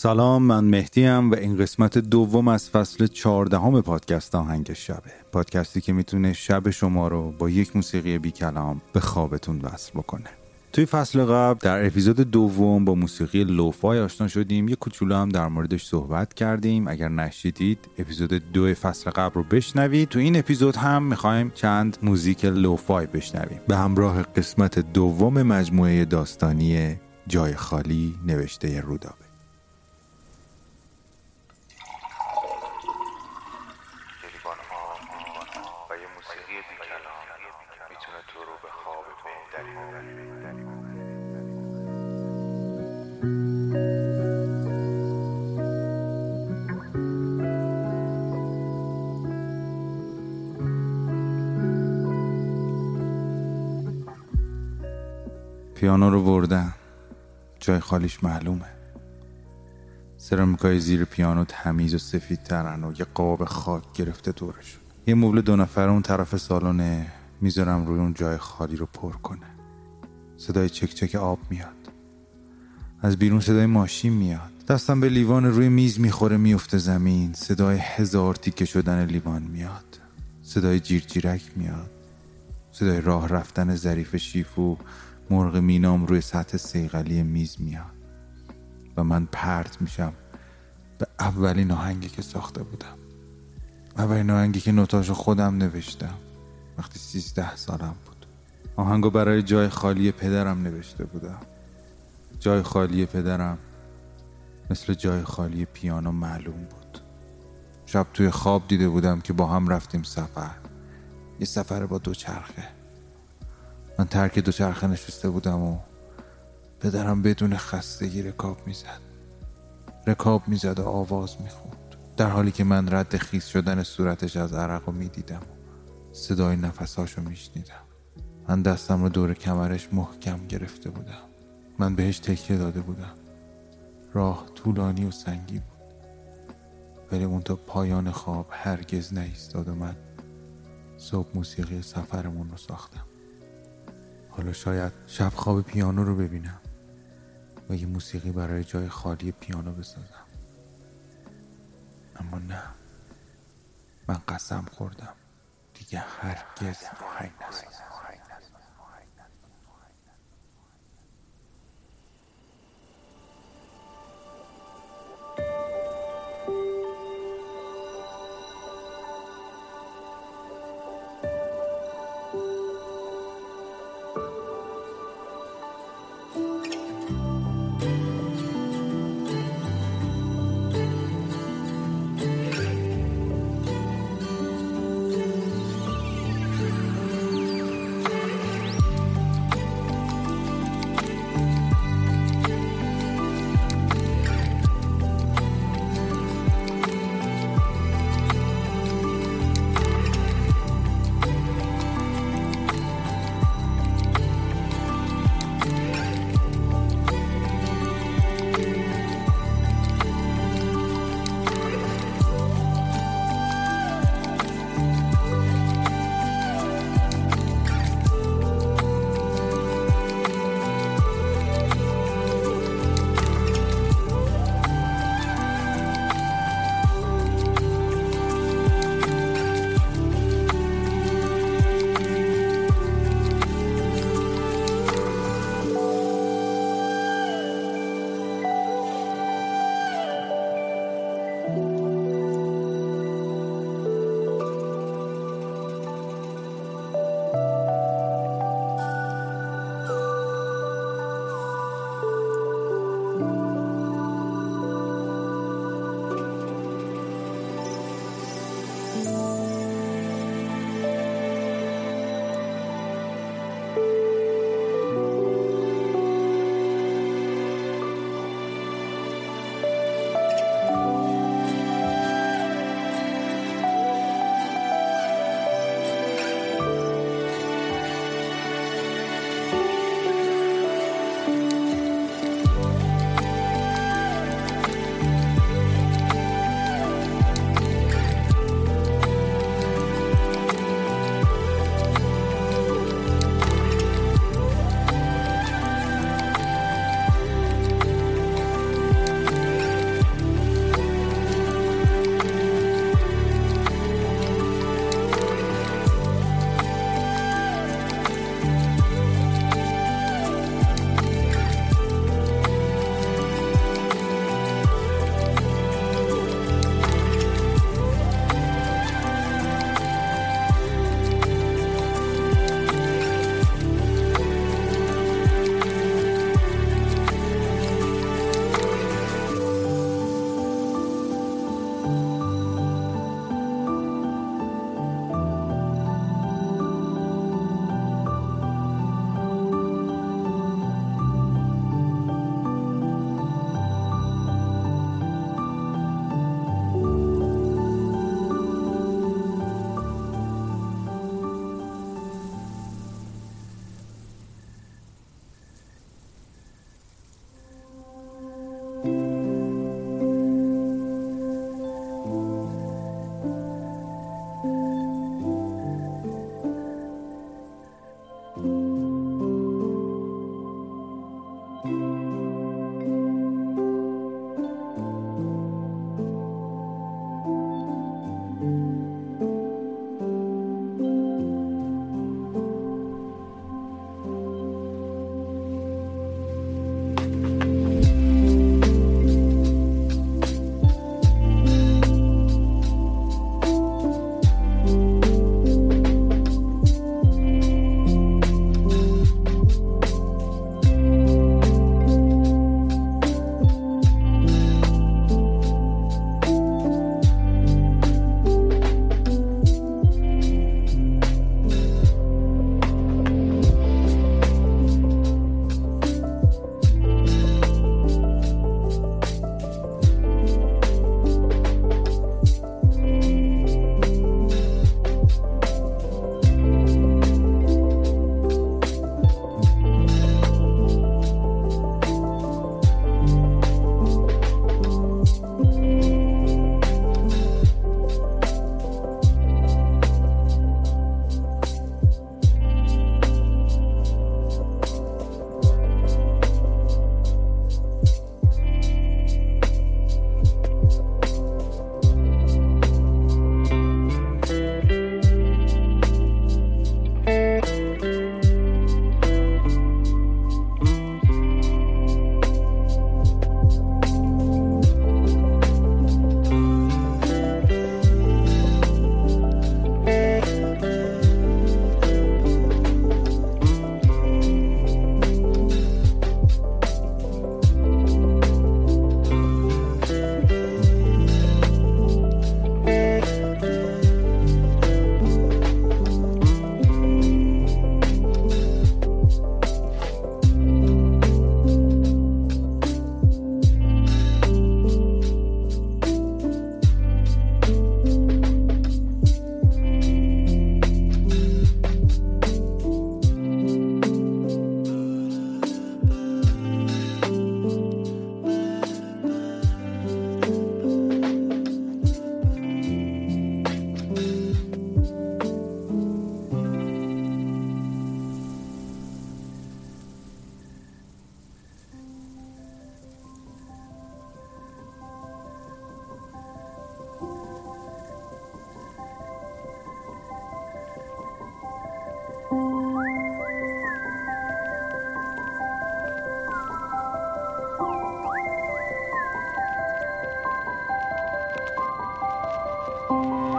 سلام من مهدیم و این قسمت دوم از فصل چهاردهم پادکست آهنگ شبه. پادکستی که می‌تونه شب شما رو با یک موسیقی بی کلام به خوابتون وصل بکنه. توی فصل قبل در اپیزود دوم با موسیقی لوفای آشنا شدیم. یه کوچولو هم در موردش صحبت کردیم. اگر نشیدید اپیزود دو فصل قبل رو بشنوید. تو این اپیزود هم می‌خوایم چند موزیک لوفای بشنویم. به همراه قسمت دوم مجموعه داستانی جای خالی نوشته رودابه. پیانو رو بردن. جای خالیش معلومه. سرامیکای زیر پیانو تمیز و سفید ترن و یه قاب خاک گرفته دورشون یه مبل دو نفره اون طرف سالن می‌ذارم روی اون جای خالی رو پر کنه. صدای چک چک آب میاد. از بیرون صدای ماشین میاد. دستم به لیوان روی میز می‌خوره میفته زمین. صدای هزار تیکه شدن لیوان میاد. صدای جیرجیرک میاد. صدای راه رفتن ظریف شیف و مرغ مینام روی سطح سیغلی میز میاد و من پرت میشم به اولین آهنگی که ساخته بودم. اولین آهنگی که نوتاشو خودم نوشتم. وقتی سیزده سالم بود. آهنگو برای جای خالی پدرم نوشته بودم. جای خالی پدرم مثل جای خالی پیانو معلوم بود. شب توی خواب دیده بودم که با هم رفتیم سفر. یه سفر با دوچرخه من ترک دوچرخه نشسته بودم و پدرم بدون خستگی رکاب می‌زد. رکاب می‌زد و آواز می‌خوند. در حالی که من رد خیس شدن صورتش از عرق رو می‌دیدم و صدای نفساشو میشنیدم. من دستم رو دور کمرش محکم گرفته بودم. من بهش تکیه داده بودم. راه طولانی و سنگی بود. ولی اون تا پایان خواب هرگز نایستاد و من صبح موسیقی سفرمون رو ساختم. حالا شاید شب خواب پیانو رو ببینم و یه موسیقی برای جای خالی پیانو بسازم. اما نه من قسم خوردم. دیگه هرگز آهنگ نسازم. Música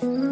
Mm-hmm.